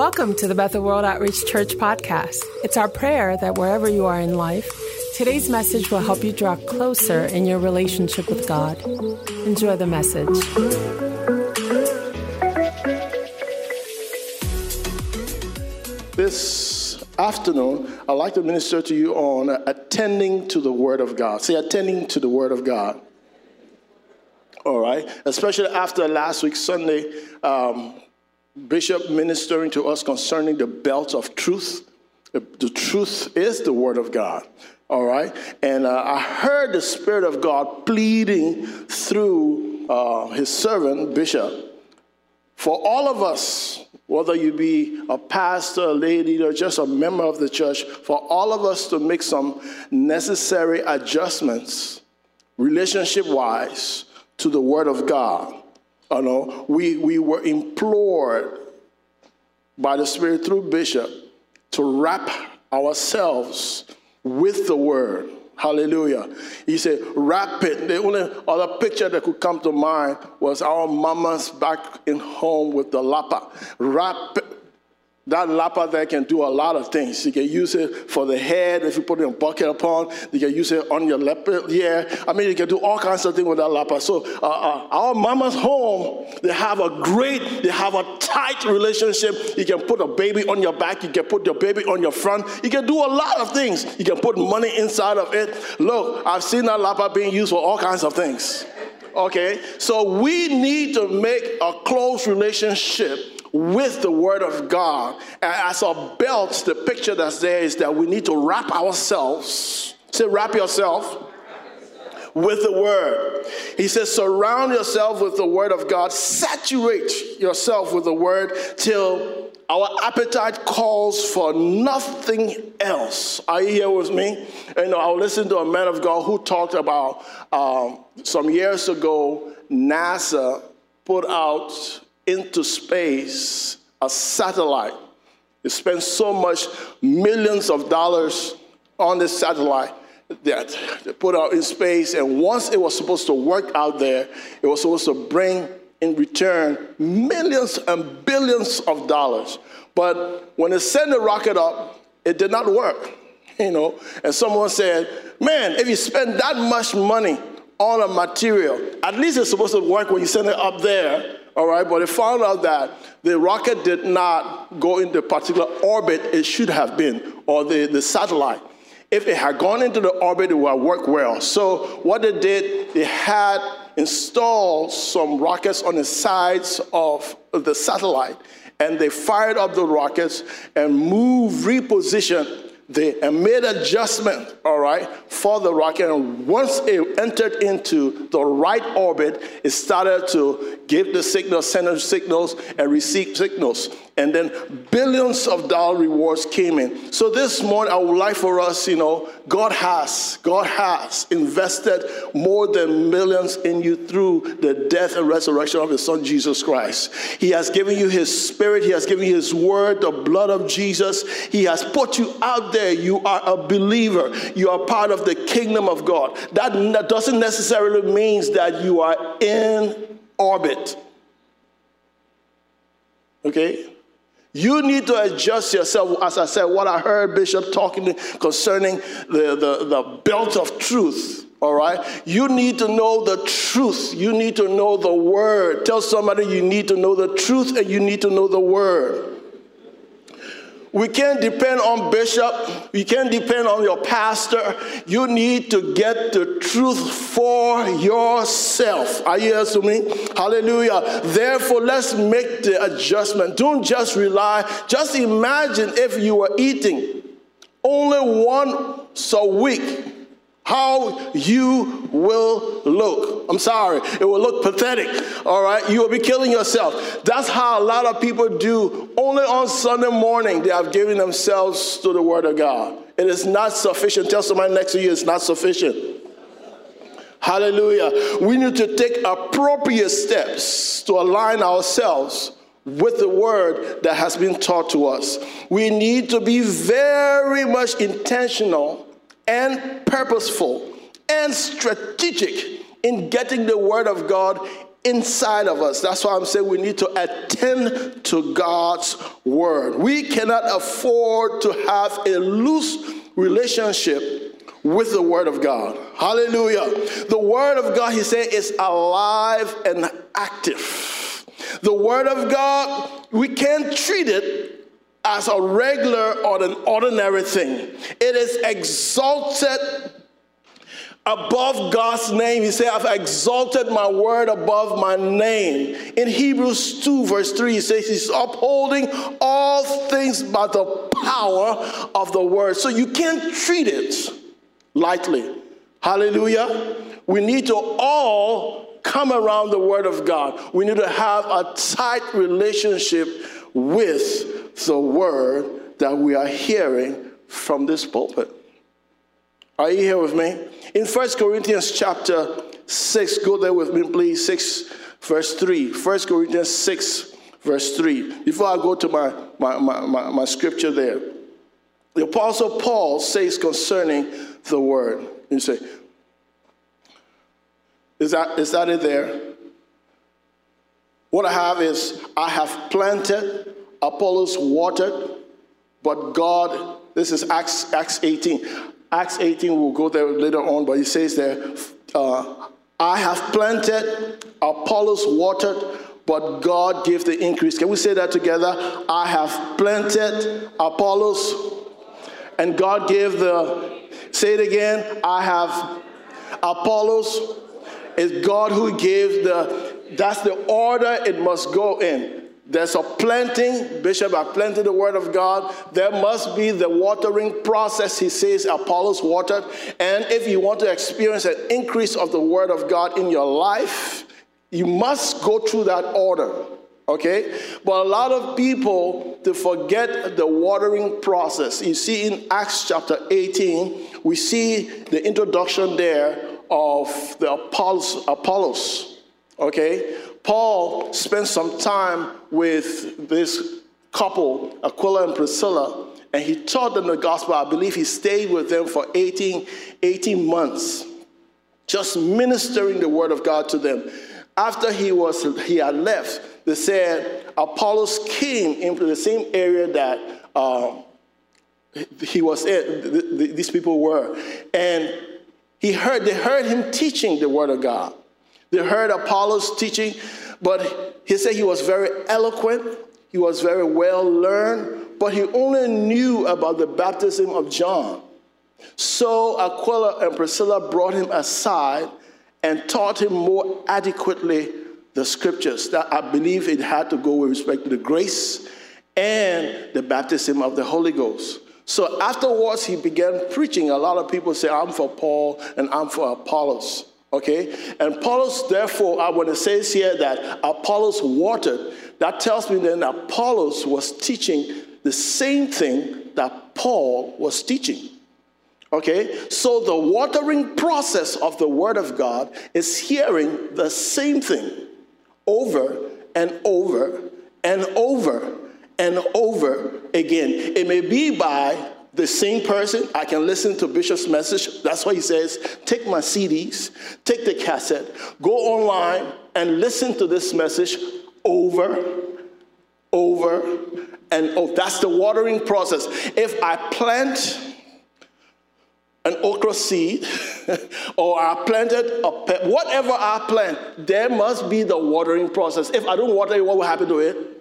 Welcome to the Bethel World Outreach Church podcast. It's our prayer that wherever you are in life, today's message will help you draw closer in your relationship with God. Enjoy the message. This afternoon, I'd like to minister to you on attending to the Word of God. Say, attending to the Word of God. All right, especially after last week, Sunday, um, Bishop ministering to us concerning the belt of truth. The truth is the Word of God. All right. And uh, I heard the Spirit of God pleading through uh, his servant, Bishop, for all of us, whether you be a pastor, a lady, or just a member of the church, for all of us to make some necessary adjustments, relationship wise, to the Word of God. You know, we, we were implored by the Spirit through Bishop to wrap ourselves with the Word. Hallelujah. He said, wrap it. The only other picture that could come to mind was our mamas back in home with the lapa. Wrap that lapa there can do a lot of things. You can use it for the head if you put it in a bucket upon. You can use it on your lip. Yeah, I mean, you can do all kinds of things with that lapa. So, uh, uh, our mama's home, they have a great, they have a tight relationship. You can put a baby on your back. You can put your baby on your front. You can do a lot of things. You can put money inside of it. Look, I've seen that lapa being used for all kinds of things. Okay, so we need to make a close relationship with the Word of God. And as a belt, the picture that's there is that we need to wrap ourselves. Say, wrap yourself with the Word. He says, surround yourself with the Word of God, saturate yourself with the Word till our appetite calls for nothing else. Are you here with me? Know, I listened to a man of God who talked about um, some years ago, NASA put out into space a satellite. They spent so much millions of dollars on this satellite that they put out in space. And once it was supposed to work out there, it was supposed to bring in return millions and billions of dollars. But when they sent the rocket up, it did not work. You know, and someone said, "Man, if you spend that much money on a material, at least it's supposed to work when you send it up there." All right? But they found out that the rocket did not go in the particular orbit it should have been, or the, the satellite. If it had gone into the orbit, it would have worked well. So what they did, they had installed some rockets on the sides of the satellite, and they fired up the rockets and moved, repositioned they made adjustment, all right, for the rocket. And once it entered into the right orbit, it started to give the signals, send signals, and receive signals and then billions of dollar rewards came in. So this morning, I would like for us, you know, God has, God has invested more than millions in you through the death and resurrection of His Son Jesus Christ. He has given you His Spirit, He has given you His Word, the blood of Jesus. He has put you out there. You are a believer. You are part of the kingdom of God. That, that doesn't necessarily mean that you are in orbit. Okay? You need to adjust yourself. As I said, what I heard Bishop talking concerning the, the, the belt of truth. All right. You need to know the truth. You need to know the word. Tell somebody you need to know the truth and you need to know the word. We can't depend on bishop. You can't depend on your pastor. You need to get the truth for yourself. Are you hearing me? Hallelujah. Therefore, let's make the adjustment. Don't just rely. Just imagine if you were eating only once a week how you will look. I'm sorry, it will look pathetic, all right? You will be killing yourself. That's how a lot of people do. Only on Sunday morning, they have given themselves to the Word of God. It is not sufficient. Tell somebody next to you, it's not sufficient. Hallelujah. We need to take appropriate steps to align ourselves with the word that has been taught to us. We need to be very much intentional and purposeful and strategic in getting the word of God inside of us. That's why I'm saying we need to attend to God's word. We cannot afford to have a loose relationship with the word of God. Hallelujah. The word of God, he said, is alive and active. The word of God, we can't treat it as a regular or an ordinary thing. It is exalted above God's name. He said, I've exalted my word above my name. In Hebrews 2, verse 3, he says, He's upholding all things by the power of the word. So you can't treat it lightly. Hallelujah. We need to all come around the word of God. We need to have a tight relationship with the word that we are hearing from this pulpit. Are you here with me? In 1 Corinthians chapter 6, go there with me, please. 6, verse 3. 1 Corinthians 6, verse 3. Before I go to my, my, my, my, my scripture there, the Apostle Paul says concerning the word. You say, is that, is that it there? What I have is, I have planted, Apollos watered, but God, this is Acts, Acts 18. Acts 18, we'll go there later on, but he says there, uh, I have planted, Apollos watered, but God gave the increase. Can we say that together? I have planted, Apollos, and God gave the, say it again, I have Apollos. It's God who gave the, that's the order it must go in. There's a planting, Bishop, I planted the word of God. There must be the watering process. He says Apollos watered. And if you want to experience an increase of the word of God in your life, you must go through that order. Okay? But a lot of people to forget the watering process. You see in Acts chapter 18, we see the introduction there of the Apollos. Apollos okay? Paul spent some time with this couple, Aquila and Priscilla, and he taught them the gospel. I believe he stayed with them for 18, 18 months, just ministering the word of God to them. After he was he had left, they said Apollos came into the same area that uh, he was in, these people were, and he heard they heard him teaching the word of God. They heard Apollos teaching, but he said he was very eloquent, he was very well learned, but he only knew about the baptism of John. So Aquila and Priscilla brought him aside and taught him more adequately the scriptures. That I believe it had to go with respect to the grace and the baptism of the Holy Ghost. So afterwards, he began preaching. A lot of people say, I'm for Paul and I'm for Apollos. Okay? And Apollos, therefore, when it says here that Apollos watered, that tells me then Apollos was teaching the same thing that Paul was teaching. Okay? So the watering process of the Word of God is hearing the same thing over and over and over and over again. It may be by the same person, I can listen to Bishop's message. That's why he says, take my CDs, take the cassette, go online and listen to this message over, over, and oh, that's the watering process. If I plant an okra seed, or I planted a pep, whatever I plant, there must be the watering process. If I don't water it, what will happen to it?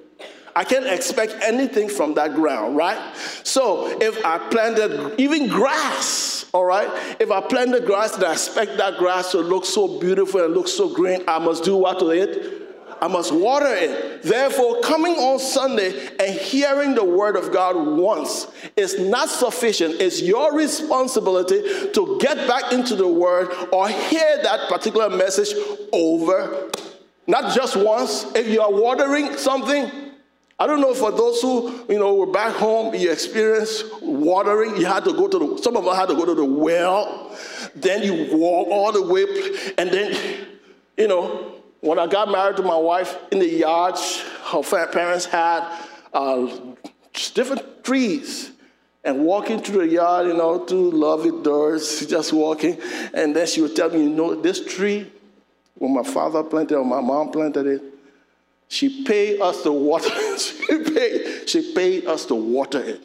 I can't expect anything from that ground, right? So if I planted even grass, all right, if I planted grass and I expect that grass to look so beautiful and look so green, I must do what to it? I must water it. Therefore, coming on Sunday and hearing the word of God once is not sufficient. It's your responsibility to get back into the word or hear that particular message over, not just once. If you are watering something, I don't know for those who, you know, were back home, you experienced watering. You had to go to the, some of us had to go to the well. Then you walk all the way. And then, you know, when I got married to my wife in the yard, her parents had uh, different trees. And walking through the yard, you know, through lovely doors, just walking. And then she would tell me, you know, this tree, when my father planted or my mom planted it, she paid us to water. she paid, she paid us to water it.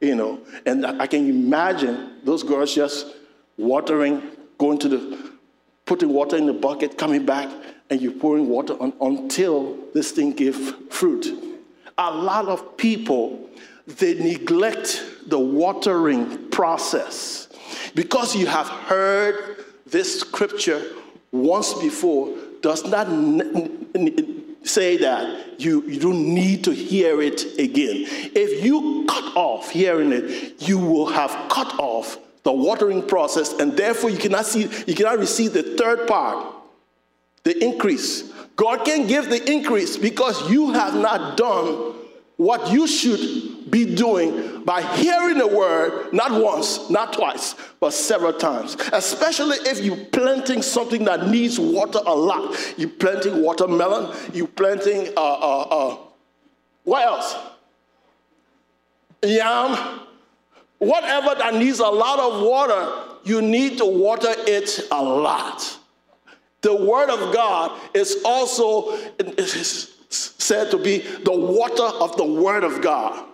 You know, and I can imagine those girls just watering, going to the, putting water in the bucket, coming back, and you're pouring water on until this thing gives fruit. A lot of people, they neglect the watering process because you have heard this scripture once before does not say that you, you don't need to hear it again. If you cut off hearing it, you will have cut off the watering process, and therefore you cannot see, you cannot receive the third part, the increase. God can give the increase because you have not done what you should be doing by hearing the word not once, not twice, but several times. Especially if you're planting something that needs water a lot. You're planting watermelon, you're planting, uh, uh, uh, what else? Yam, whatever that needs a lot of water, you need to water it a lot. The Word of God is also said to be the water of the Word of God.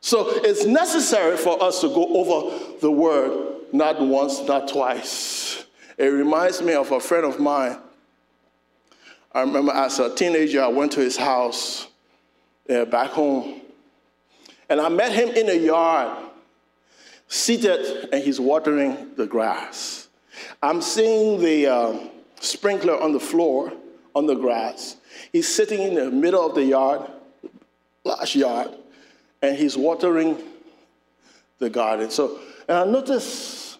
So it's necessary for us to go over the Word not once, not twice. It reminds me of a friend of mine. I remember as a teenager, I went to his house uh, back home, and I met him in a yard seated and he's watering the grass. I'm seeing the uh, sprinkler on the floor, on the grass. He's sitting in the middle of the yard, large yard, and he's watering the garden. So, and I noticed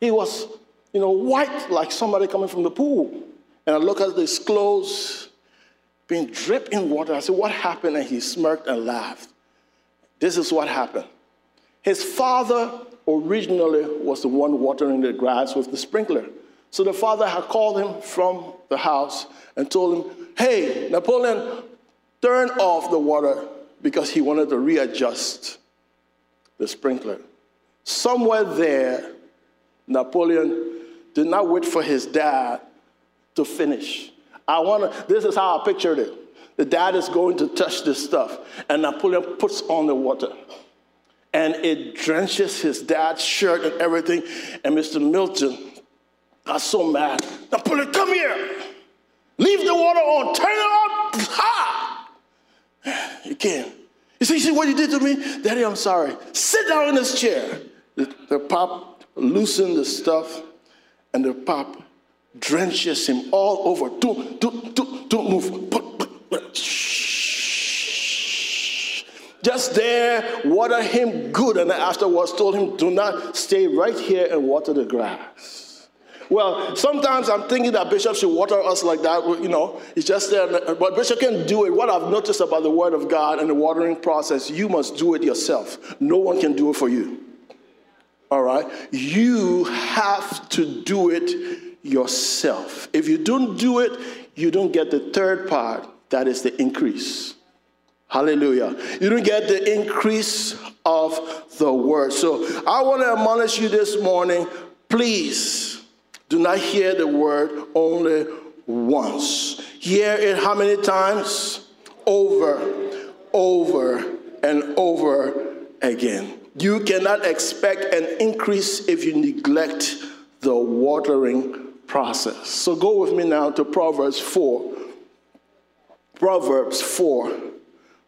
he was, you know, white like somebody coming from the pool. And I look at his clothes being dripped in water. I said, What happened? And he smirked and laughed. This is what happened. His father originally was the one watering the grass with the sprinkler. So the father had called him from the house and told him, Hey, Napoleon, turn off the water because he wanted to readjust the sprinkler. Somewhere there, Napoleon did not wait for his dad to finish. I want to, this is how I pictured it. The dad is going to touch this stuff, and Napoleon puts on the water and it drenches his dad's shirt and everything. And Mr. Milton got so mad. Napoleon, come here. Leave the water on. Turn it up. Ha! You can't. You see, see what you did to me? Daddy, I'm sorry. Sit down in this chair. The, the pop loosened the stuff, and the pop drenches him all over. Don't, don't, don't, don't move. Just there, water him good, and afterwards told him, Do not stay right here and water the grass. Well, sometimes I'm thinking that Bishop should water us like that. You know, he's just there. But Bishop can do it. What I've noticed about the Word of God and the watering process, you must do it yourself. No one can do it for you. All right? You have to do it yourself. If you don't do it, you don't get the third part, that is the increase. Hallelujah. You don't get the increase of the word. So I want to admonish you this morning please do not hear the word only once. Hear it how many times? Over, over, and over again. You cannot expect an increase if you neglect the watering process. So go with me now to Proverbs 4. Proverbs 4,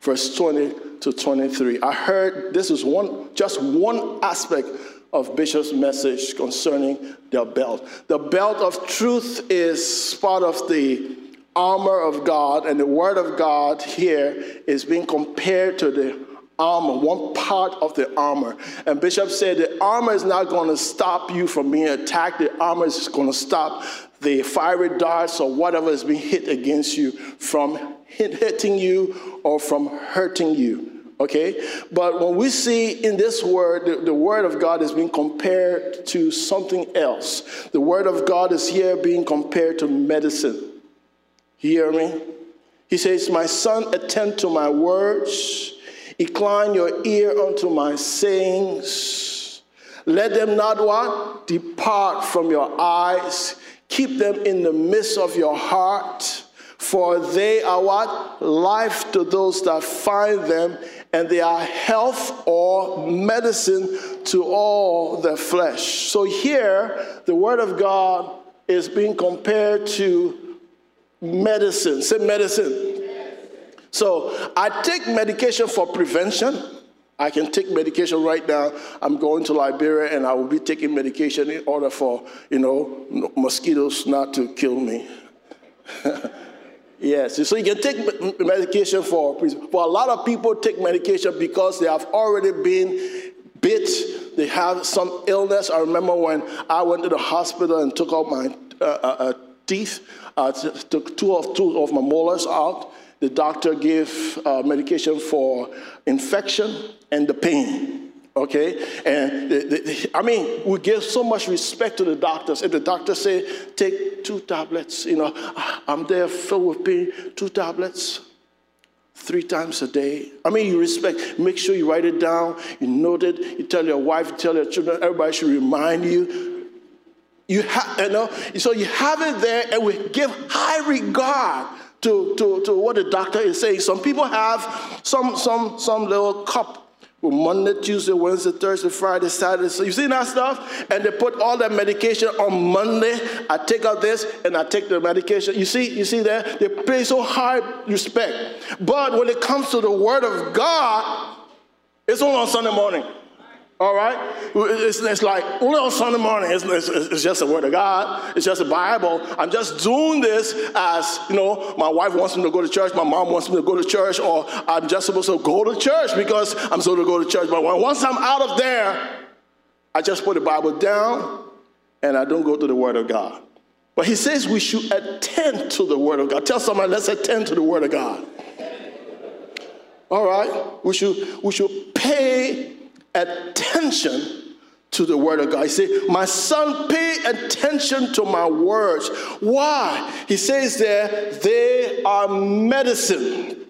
verse 20 to 23. I heard this is one just one aspect of Bishop's message concerning the belt. The belt of truth is part of the armor of God, and the word of God here is being compared to the armor, one part of the armor. And Bishop said the armor is not going to stop you from being attacked, the armor is going to stop the fiery darts or whatever is being hit against you from hitting you or from hurting you. Okay? But when we see in this word, the, the, word of God is being compared to something else. The word of God is here being compared to medicine. You hear me? He says, My son, attend to my words, incline your ear unto my sayings. Let them not what? Depart from your eyes. Keep them in the midst of your heart, for they are what? Life to those that find them, and they are health or medicine to all the flesh. So here, the Word of God is being compared to medicine. Say medicine. So I take medication for prevention. I can take medication right now. I'm going to Liberia and I will be taking medication in order for, you know, mosquitoes not to kill me. yes, so you can take medication for, for a lot of people take medication because they have already been bit, they have some illness. I remember when I went to the hospital and took out my uh, uh, uh teeth, uh, took two of, two of my molars out. The doctor gave uh, medication for infection and the pain. Okay, and the, the, I mean, we give so much respect to the doctors. If the doctor say take two tablets, you know, ah, I'm there filled with pain, two tablets, three times a day. I mean, you respect. Make sure you write it down. You note it. You tell your wife. You tell your children. Everybody should remind you. You have, you know, so you have it there, and we give high regard to, to, to what the doctor is saying. Some people have some, some, some little cup Monday, Tuesday, Wednesday, Thursday, Friday, Saturday. So you see that stuff? And they put all that medication on Monday. I take out this and I take the medication. You see, you see that? They pay so high respect. But when it comes to the word of God, it's only on Sunday morning. All right? It's, it's like on Sunday morning, it's, it's, it's, just the Word of God, it's just the Bible. I'm just doing this as, you know, my wife wants me to go to church, my mom wants me to go to church, or I'm just supposed to go to church because I'm supposed to go to church. But once I'm out of there, I just put the Bible down and I don't go to the Word of God. But he says we should attend to the Word of God. Tell somebody, let's attend to the Word of God. All right? We should, we should pay attention to the word of God. He said, My son, pay attention to my words. Why? He says there, they are medicine.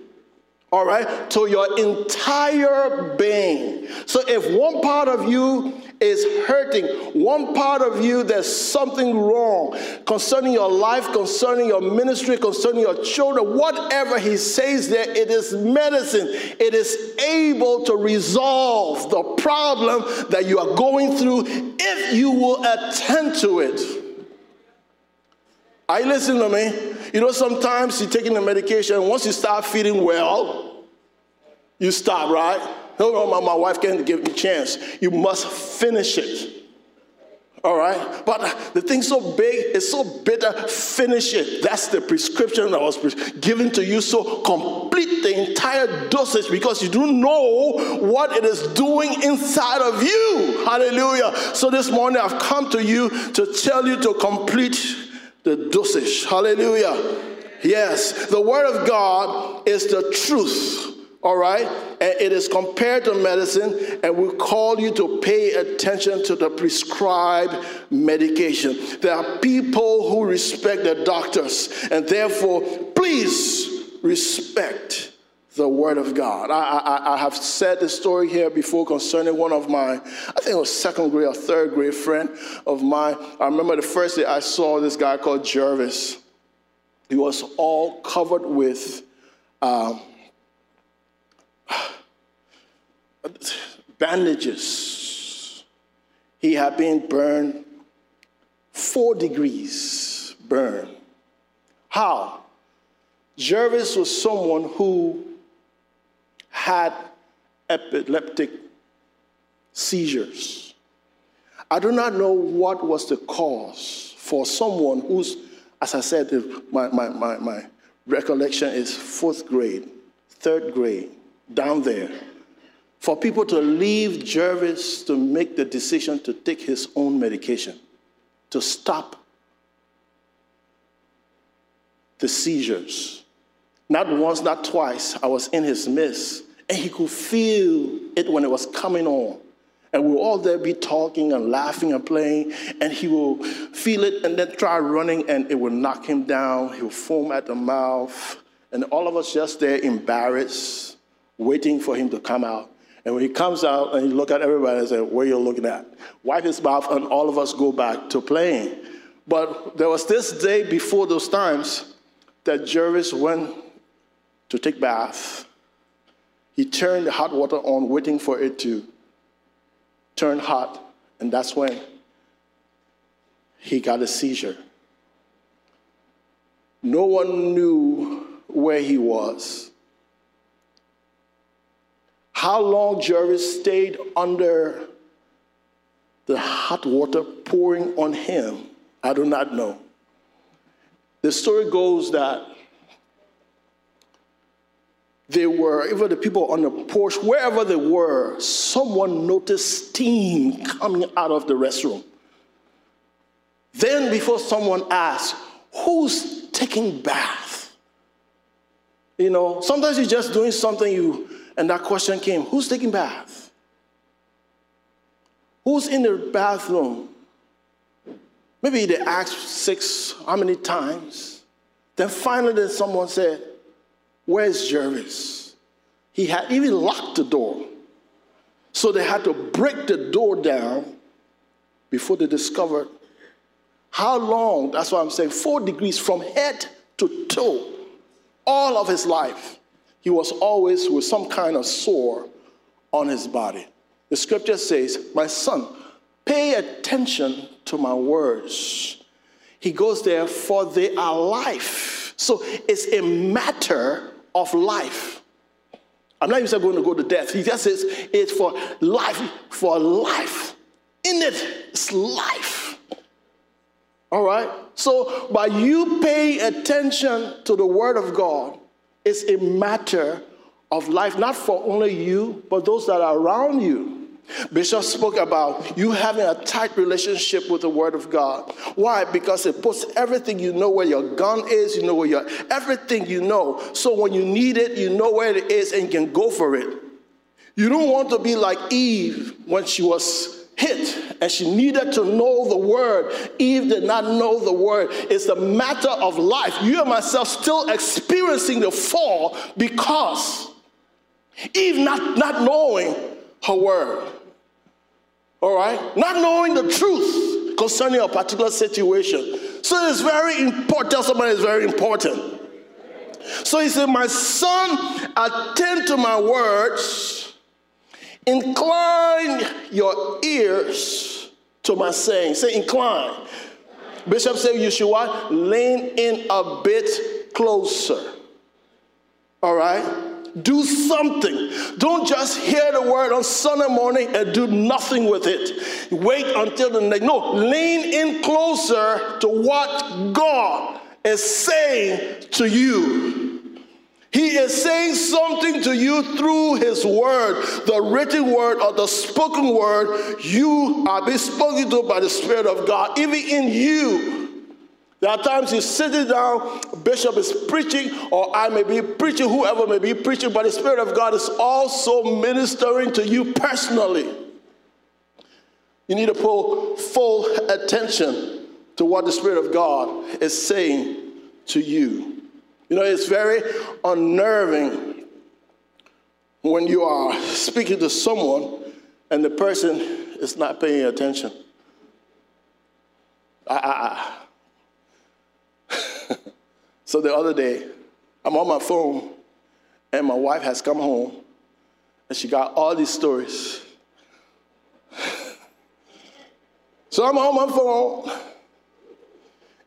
All right, to your entire being. So if one part of you is hurting, one part of you, there's something wrong concerning your life, concerning your ministry, concerning your children, whatever he says there, it is medicine. It is able to resolve the problem that you are going through if you will attend to it. Are you listening to me? You know, sometimes you're taking the medication, once you start feeling well, you stop, right? No, no, my, wife can't give me a chance. You must finish it. All right? But the thing's so big, it's so bitter, finish it. That's the prescription that was given to you. So complete the entire dosage because you don't know what it is doing inside of you. Hallelujah. So this morning I've come to you to tell you to complete the dosage. Hallelujah. Yes, the Word of God is the truth all right? And it is compared to medicine, and we call you to pay attention to the prescribed medication. There are people who respect their doctors, and therefore, please respect the Word of God. I, I, I have said this story here before concerning one of my, I think it was second grade or third grade friend of mine. I remember the first day I saw this guy called Jervis. He was all covered with. Um, bandages. He had been burned four degrees burn. How? Jervis was someone who had epileptic seizures. I do not know what was the cause for someone who's, as I said, my, my, my, my recollection is fourth grade, third grade, down there for people to leave Jervis to make the decision to take his own medication, to stop the seizures. Not once, not twice, I was in his midst, and he could feel it when it was coming on. And we'll all there be talking and laughing and playing, and he will feel it and then try running, and it will knock him down. He'll foam at the mouth, and all of us just there embarrassed, waiting for him to come out. And when he comes out and he look at everybody and say, where you looking at? Wipe his mouth and all of us go back to playing. But there was this day before those times that Jervis went to take bath. He turned the hot water on, waiting for it to turn hot, and that's when he got a seizure. No one knew where he was. How long Jervis stayed under the hot water pouring on him, I do not know. The story goes that they were, even the people on the porch, wherever they were, someone noticed steam coming out of the restroom. Then, before someone asked, Who's taking bath? You know, sometimes you're just doing something you, and that question came, Who's taking bath? Who's in the bathroom? Maybe they asked six, how many times? Then finally, then someone said, Where's Jervis? He had even locked the door. So they had to break the door down before they discovered how long, that's why I'm saying four degrees from head to toe, all of his life. He was always with some kind of sore on his body. The scripture says, My son, pay attention to my words. He goes there, for they are life. So it's a matter of life. I'm not even going to go to death. He just says it's for life, for life. In it, it's life. All right? So by you paying attention to the Word of God, it's a matter of life, not for only you, but those that are around you. Bishop spoke about you having a tight relationship with the Word of God. Why? Because it puts everything you know where your gun is, you know where your everything you know. So when you need it, you know where it is and you can go for it. You don't want to be like Eve when she was hit and she needed to know the word. Eve did not know the word. It's a matter of life. You and myself still experiencing the fall because Eve not, not knowing her word. All right? Not knowing the truth concerning a particular situation. So it's very important. Tell somebody it's very important. So he said, My son, attend to my words, incline your ears to my saying. Say, incline. Bishop said, You should what? Lean in a bit closer. All right? Do something. Don't just hear the word on Sunday morning and do nothing with it. Wait until the next. No, lean in closer to what God is saying to you. He is saying something to you through His word, the written word or the spoken word. You are being spoken to by the Spirit of God, even in you. There are times you're sitting down, Bishop is preaching, or I may be preaching, whoever may be preaching, but the Spirit of God is also ministering to you personally. You need to pull full attention to what the Spirit of God is saying to you. You know, it's very unnerving when you are speaking to someone and the person is not paying attention. I, I, so the other day, I'm on my phone, and my wife has come home, and she got all these stories. so I'm on my phone,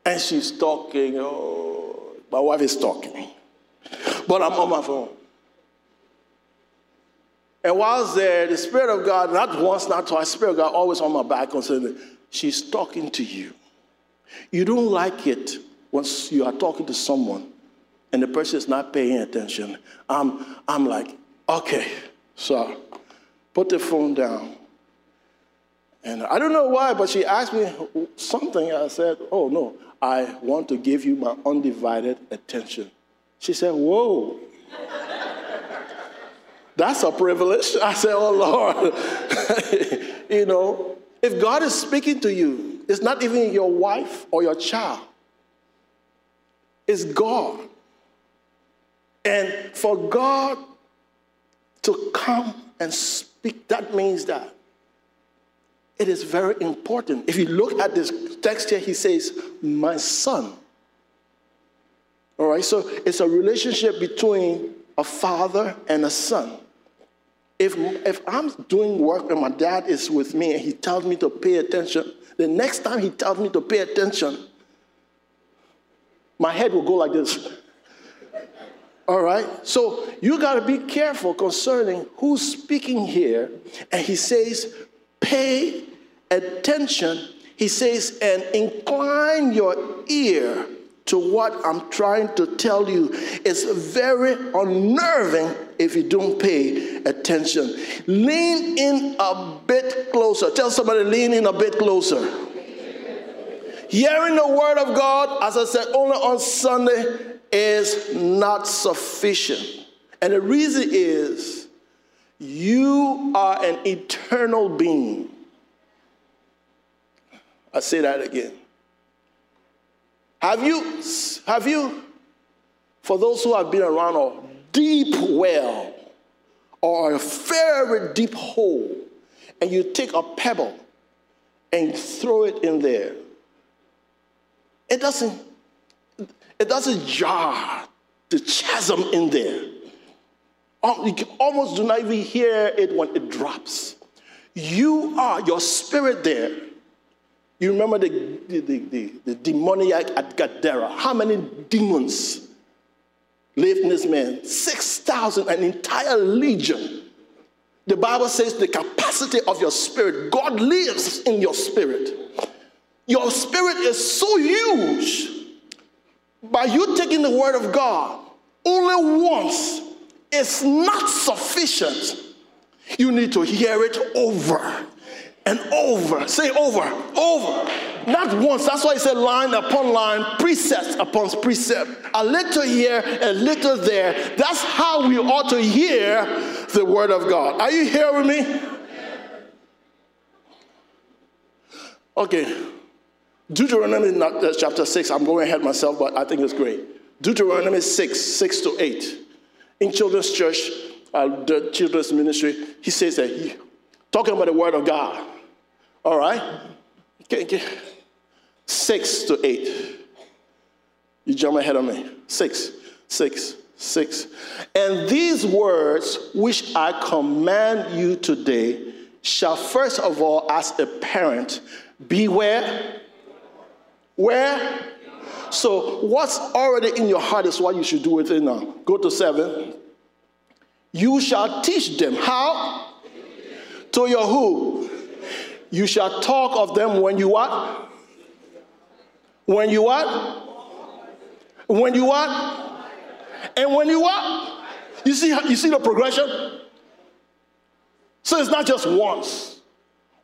and she's talking. Oh, my wife is talking, but I'm on my phone. And while there, the Spirit of God, not once, not twice, Spirit of God always on my back concerning, she's talking to you. You don't like it once you are talking to someone and the person is not paying attention, I'm, I'm like, okay, so put the phone down. And I don't know why, but she asked me something. I said, oh no, I want to give you my undivided attention. She said, whoa. That's a privilege. I said, oh Lord. you know, if God is speaking to you, it's not even your wife or your child is God. And for God to come and speak, that means that It is very important. If you look at this text here, he says, My son. All right, so it's a relationship between a father and a son. If, if I'm doing work and my dad is with me and he tells me to pay attention, the next time he tells me to pay attention, my head will go like this. All right? So you got to be careful concerning who's speaking here. And he says, pay attention. He says, and incline your ear to what I'm trying to tell you. It's very unnerving if you don't pay attention. Lean in a bit closer. Tell somebody, lean in a bit closer. Hearing the word of God, as I said, only on Sunday is not sufficient. And the reason is you are an eternal being. I say that again. Have you, have you, for those who have been around a deep well or a very deep hole, and you take a pebble and throw it in there, it doesn't, it doesn't jar the chasm in there. Um, you almost do not even hear it when it drops. You are your spirit there you remember the, the, the, the, demoniac at Gadara? How many demons lived in this man? 6,000, an entire legion. The Bible says the capacity of your spirit, God lives in your spirit. Your spirit is so huge. By you taking the word of God only once, it's not sufficient. You need to hear it over and over. Say over, over. Not once. That's why he said line upon line, precept upon precept. A little here, a little there. That's how we ought to hear the word of God. Are you hearing me? Okay. Deuteronomy uh, chapter 6. I'm going ahead myself, but I think it's great. Deuteronomy 6, 6 to 8. In children's church, uh, the children's ministry, he says that he, talking about the word of God. All right? Okay, okay. Six to eight. You jump ahead of me. Six, six, six. And these words which I command you today shall first of all, as a parent, beware. Where? So, what's already in your heart is what you should do with it now. Go to seven. You shall teach them how? To your who? You shall talk of them when you what? When you what? When you what? And when you what? You see, you see the progression? So it's not just once.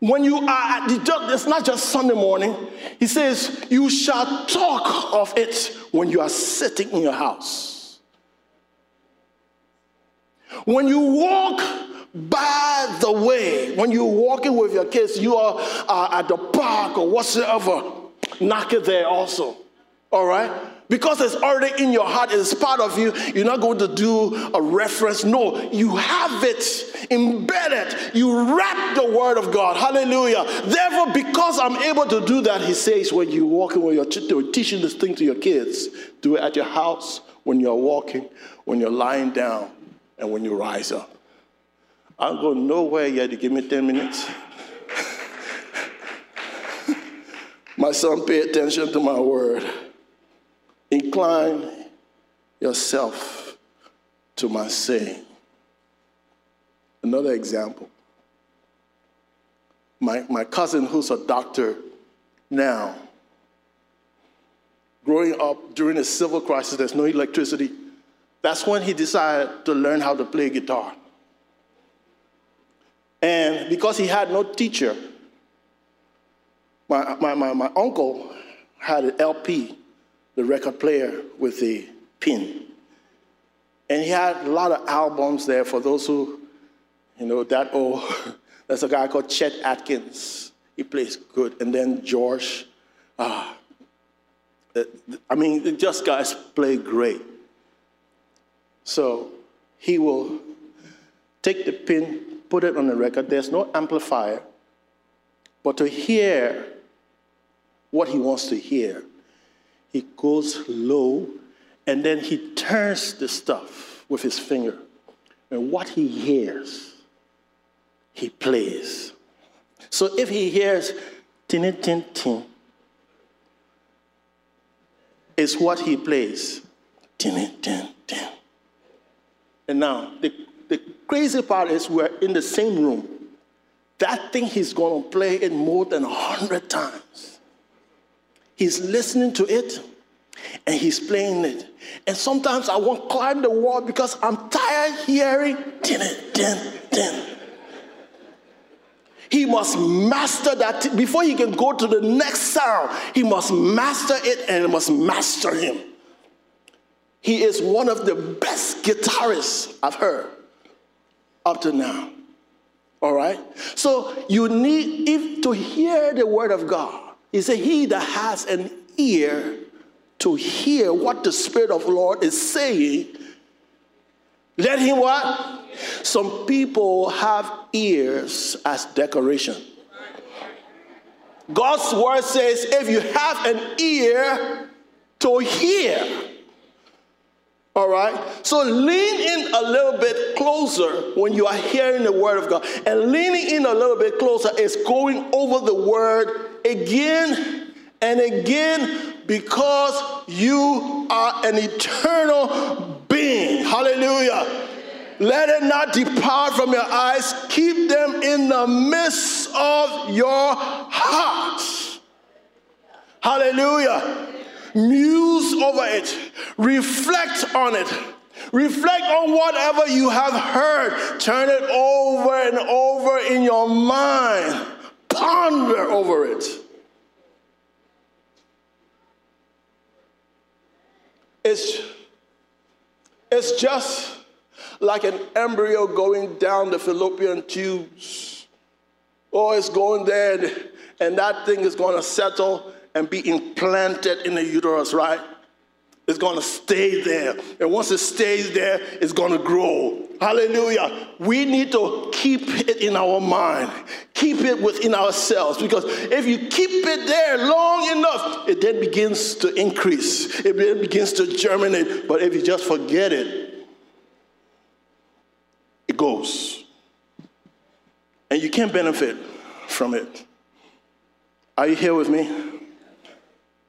When you are at the church, it's not just Sunday morning. He says, You shall talk of it when you are sitting in your house. When you walk by the way, when you're walking with your kids, you are uh, at the park or whatsoever, knock it there also. All right? Because it's already in your heart, it's part of you. You're not going to do a reference. No, you have it embedded. You wrap the word of God. Hallelujah. Therefore, because I'm able to do that, he says, when you're walking when you're teaching this thing to your kids, do it at your house, when you're walking, when you're lying down, and when you rise up. I'm going nowhere yet to give me 10 minutes. my son, pay attention to my word. Incline yourself to my saying. Another example. My, my cousin, who's a doctor now, growing up during the civil crisis, there's no electricity. That's when he decided to learn how to play guitar. And because he had no teacher, my, my, my, my uncle had an LP, the record player with the pin. And he had a lot of albums there for those who, you know, that old. There's a guy called Chet Atkins. He plays good. And then George. Uh, I mean, just guys play great. So he will take the pin put it on the record. There's no amplifier. But to hear what he wants to hear, he goes low and then he turns the stuff with his finger. And what he hears, he plays. So if he hears tin tin tin, is what he plays. Tin tin tin. And now the, the crazy part is we're in the same room. That thing he's to play it more than a hundred times. He's listening to it and he's playing it. And sometimes I won't climb the wall because I'm tired hearing din din din. He must master that before he can go to the next sound. He must master it and it must master him. He is one of the best guitarists I've heard up to now. All right? So you need if to hear the word of God. He said, He that has an ear to hear what the Spirit of the Lord is saying, let him what? Some people have ears as decoration. God's word says, if you have an ear to hear, all right? So lean in a little bit closer when you are hearing the word of God. And leaning in a little bit closer is going over the word again and again because you are an eternal being. Hallelujah. Let it not depart from your eyes. Keep them in the midst of your heart. Hallelujah. Muse over it. Reflect on it. Reflect on whatever you have heard. Turn it over and over in your mind. Ponder over it. It's, it's just like an embryo going down the fallopian tubes. Or it's going there and, and that thing is going to settle and be implanted in the uterus, right? It's going to stay there. And once it stays there, it's going to grow. Hallelujah. We need to keep it in our mind, keep it within ourselves. Because if you keep it there long enough, it then begins to increase, it then begins to germinate. But if you just forget it, it goes. And you can't benefit from it. Are you here with me?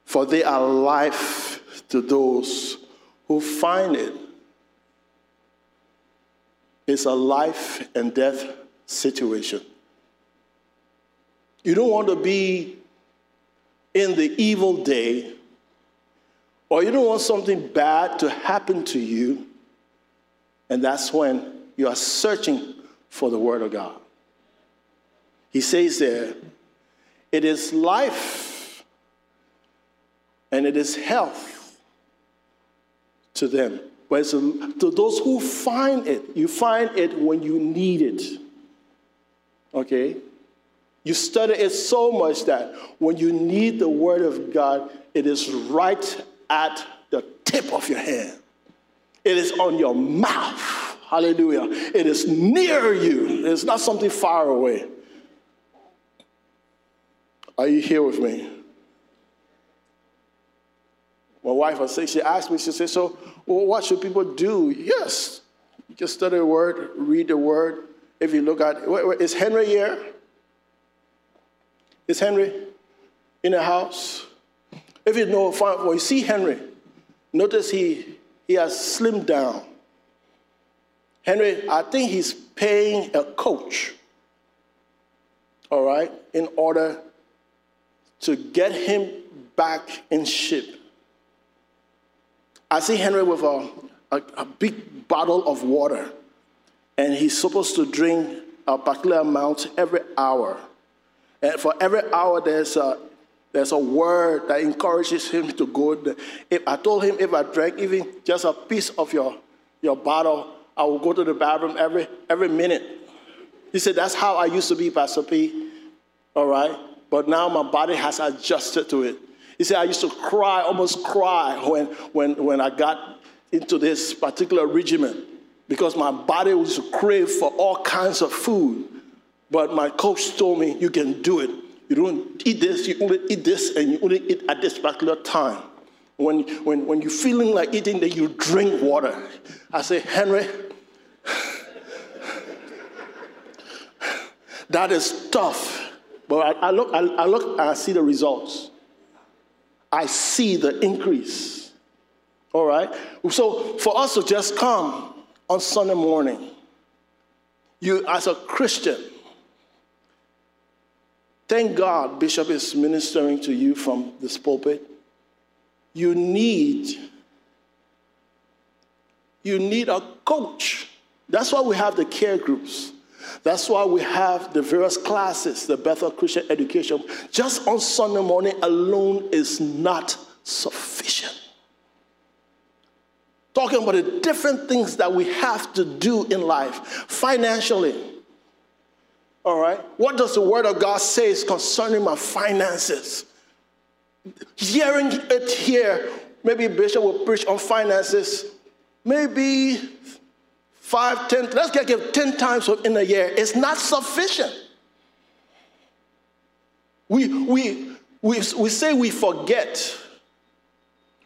For they are life to those who find it. It's a life and death situation. You don't want to be in the evil day, or you don't want something bad to happen to you, and that's when you are searching for the Word of God. He says there, it is life and it is health to them. But to those who find it, you find it when you need it. Okay? You study it so much that when you need the Word of God, it is right at the tip of your hand. It is on your mouth. Hallelujah. It is near you. It's not something far away. Are you here with me? My wife was saying, she asked me, she said, So, well, what should people do? Yes, just study the word, read the word. If you look at, wait, wait, is Henry here? Is Henry in the house? If you know, well, you see Henry, notice he, he has slimmed down. Henry, I think he's paying a coach, all right, in order to get him back in shape. I see Henry with a, a, a big bottle of water, and he's supposed to drink a particular amount every hour. And for every hour, there's a there's a word that encourages him to go. If I told him if I drank even just a piece of your, your bottle, I will go to the bathroom every every minute. He said, That's how I used to be, Pastor P. All right? But now my body has adjusted to it. He said, I used to cry, almost cry when, when, when I got into this particular regimen because my body was crave for all kinds of food. But my coach told me, you can do it. you don't eat this, you only eat this, and you only eat at this particular time. When, when, when you're feeling like eating, then you drink water. I say, Henry, that is tough. But I, I look, I, I look, I see the results. I see the increase. All right? So for us to just come on Sunday morning, you as a Christian, thank God Bishop is ministering to you from this pulpit. You need you need a coach. That's why we have the care groups. That's why we have the various classes, the Bethel Christian Education. Just on Sunday morning alone is not sufficient. Talking about the different things that we have to do in life financially. All right? What does the Word of God say concerning my finances? Hearing it here, maybe Bishop will preach on finances, maybe five, ten, let's get give 10 times in a year. It's not sufficient. We, we, we, we say we forget.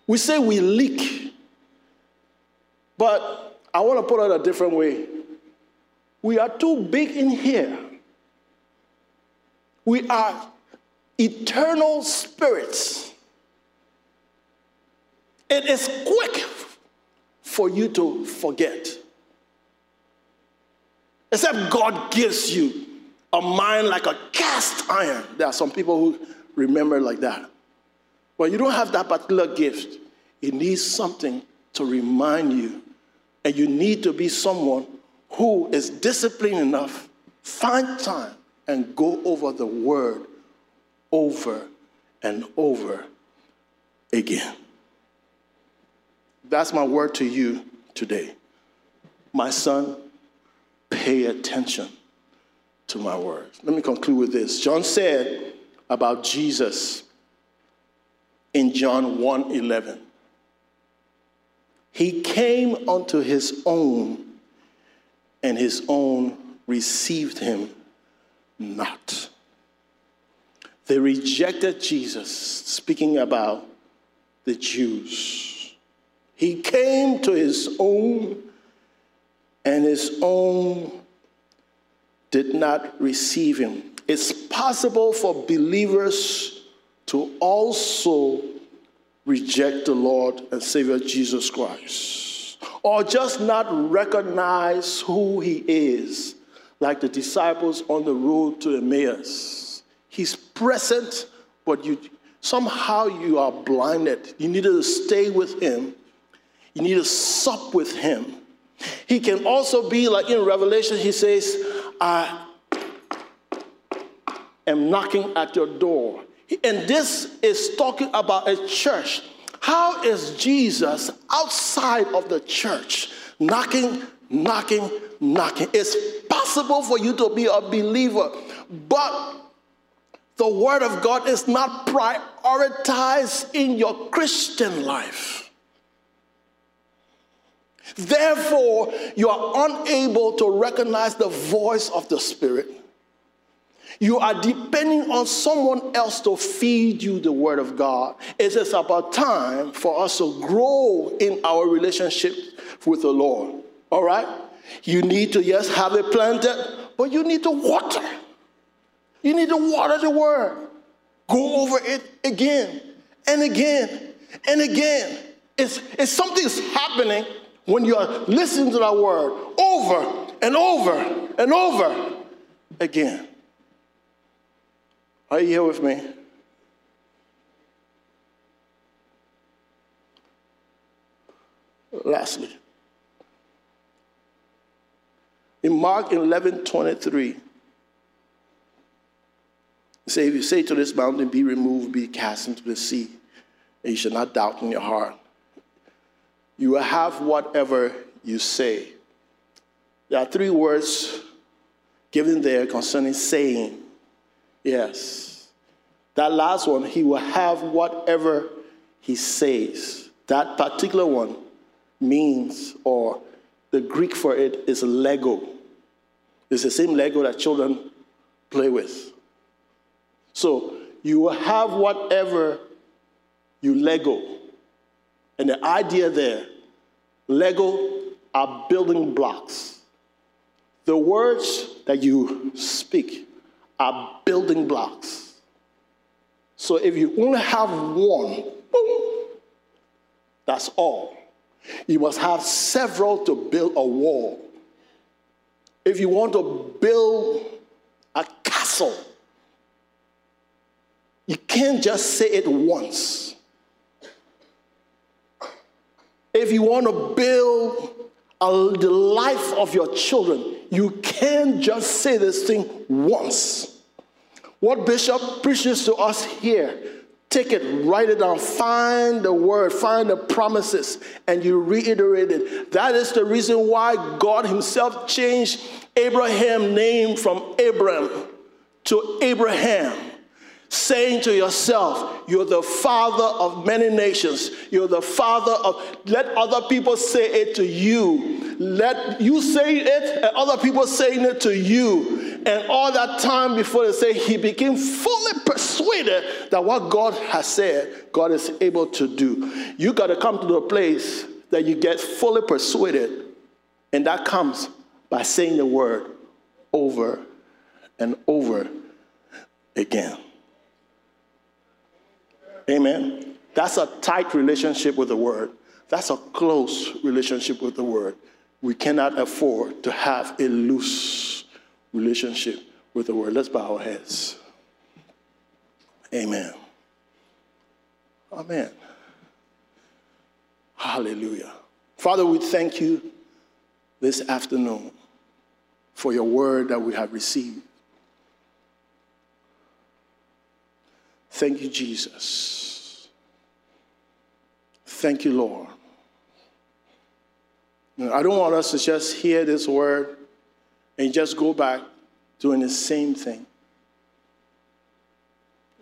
We say we leak. But I want to put it a different way. We are too big in here. We are eternal spirits. It is quick for you to forget. Except God gives you a mind like a cast iron. There are some people who remember like that. But you don't have that particular gift. It needs something to remind you. And you need to be someone who is disciplined enough, find time, and go over the word over and over again. That's my word to you today. My son, pay attention to my words. Let me conclude with this. John said about Jesus in John 1 11. He came unto his own, and his own received him not. They rejected Jesus, speaking about the Jews. He came to his own, and his own did not receive him. It's possible for believers to also reject the Lord and Savior Jesus Christ, or just not recognize who he is, like the disciples on the road to Emmaus. He's present, but you somehow you are blinded. You need to stay with him. You need to sup with him he can also be like in Revelation, he says, I am knocking at your door. And this is talking about a church. How is Jesus outside of the church knocking, knocking, knocking? It's possible for you to be a believer, but the Word of God is not prioritized in your Christian life. Therefore, you are unable to recognize the voice of the Spirit. You are depending on someone else to feed you the Word of God. It is about time for us to grow in our relationship with the Lord. All right? You need to, yes, have it planted, but you need to water. You need to water the Word. Go over it again and again and again. It's, it's something's happening when you are listening to that word over and over and over again. Are you here with me? Lastly, in Mark 11 23, say, if you say to this mountain, be removed, be cast into the sea, and you shall not doubt in your heart you will have whatever you say. There are three words given there concerning saying. Yes. That last one, he will have whatever he says. That particular one means, or the Greek for it is Lego. It's the same Lego that children play with. So you will have whatever you Lego. And the idea there, Lego are building blocks. The words that you speak are building blocks. So if you only have one, boom, that's all. You must have several to build a wall. If you want to build a castle, you can't just say it once. If you want to build a, the life of your children, you can't just say this thing once. What Bishop preaches to us here, take it, write it down, find the word, find the promises, and you reiterate it. That is the reason why God Himself changed Abraham's name from Abram to Abraham saying to yourself, You're the father of many nations. You're the father of, let other people say it to you. Let you say it and other people saying it to you. And all that time before they say, he became fully persuaded that what God has said, God is able to do. You got to come to the place that you get fully persuaded. And that comes by saying the word over and over again. Amen. That's a tight relationship with the Word. That's a close relationship with the Word. We cannot afford to have a loose relationship with the Word. Let's bow our heads. Amen. Amen. Hallelujah. Father, we thank you this afternoon for your word that we have received. Thank you, Jesus. Thank you, Lord. I don't want us to just hear this word and just go back doing the same thing.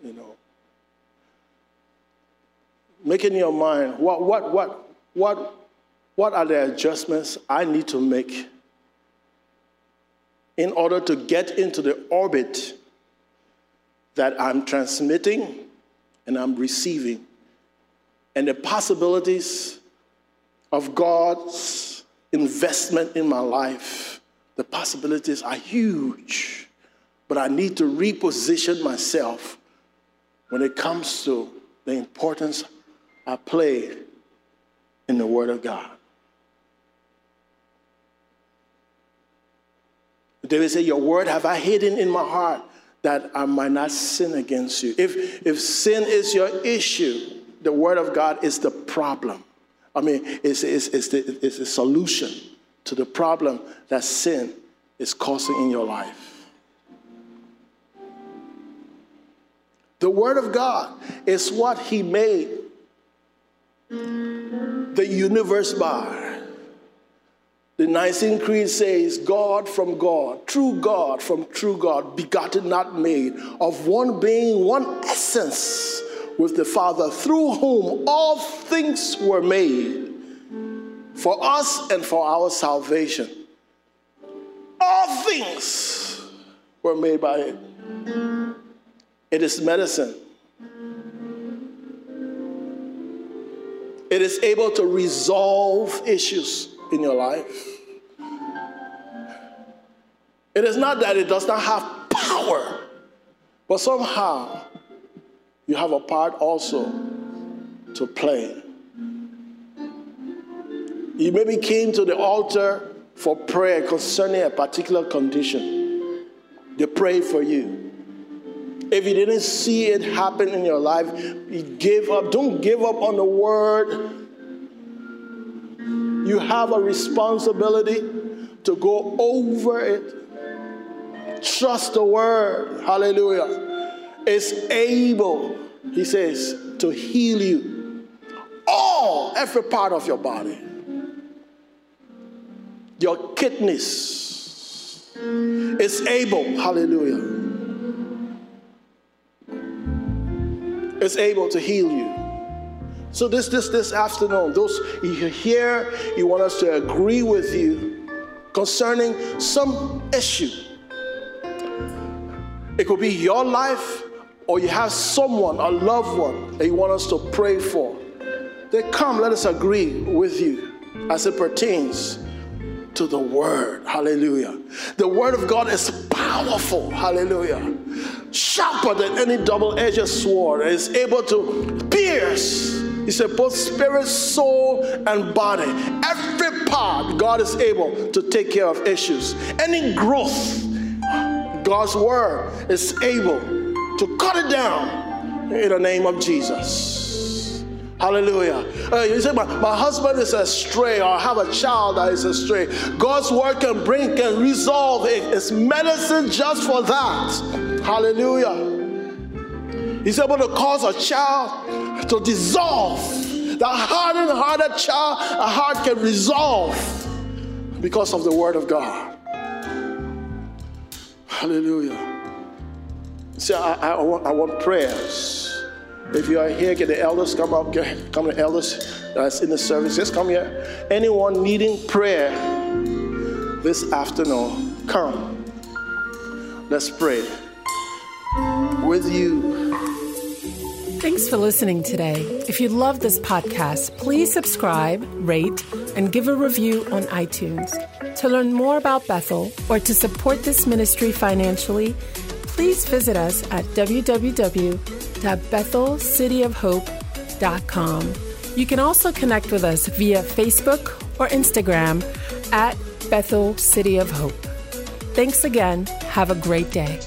You know, make in your mind what, what, what, what, what are the adjustments I need to make in order to get into the orbit that I'm transmitting and I'm receiving. And the possibilities of God's investment in my life, the possibilities are huge. But I need to reposition myself when it comes to the importance I play in the Word of God. David said, Your word have I hidden in my heart that I might not sin against you. If, if sin is your issue, the Word of God is the problem. I mean, it's, it's, it's, the, it's the solution to the problem that sin is causing in your life. The Word of God is what He made the universe by. The Nicene Creed says, God from God, true God from true God, begotten, not made, of one being, one essence with the Father, through whom all things were made, for us and for our salvation. All things were made by it. It is medicine. It is able to resolve issues in your life. It is not that it does not have power, but somehow you have a part also to play. You maybe came to the altar for prayer concerning a particular condition. They prayed for you. If you didn't see it happen in your life, you gave up. Don't give up on the word you have a responsibility to go over it. Trust the word. Hallelujah. It's able, he says, to heal you. All, every part of your body. Your kidneys is able, hallelujah. It's able to heal you. So this this this afternoon, those you here, you want us to agree with you concerning some issue. It could be your life or you have someone, a loved one, that you want us to pray for, then come, let us agree with you as it pertains to the Word. Hallelujah. The Word of God is powerful. Hallelujah. Sharper than any double edged sword, It is able to pierce. He said, both spirit, soul, and body. Every part, God is able to take care of issues. Any growth, God's Word is able to cut it down in the name of Jesus. Hallelujah. Uh, you say, my, my husband is astray, or I have a child that is astray. God's word can bring, can resolve it. It's medicine just for that. Hallelujah. He's able to cause a child to dissolve. The hardened hearted child, a heart can resolve because of the word of God. Hallelujah. See, I, I, want, I want prayers. If you are here, get the elders come up. Get, come the elders that's in the service. Just come here. Anyone needing prayer this afternoon, come. Let's pray with you. Thanks for listening today. If you love this podcast, please subscribe, rate, and give a review on iTunes. To learn more about Bethel or to support this ministry financially, please visit us at www.bethelcityofhope.com. You can also connect with us via Facebook or Instagram at Bethel City of Hope. Thanks again. Have a great day.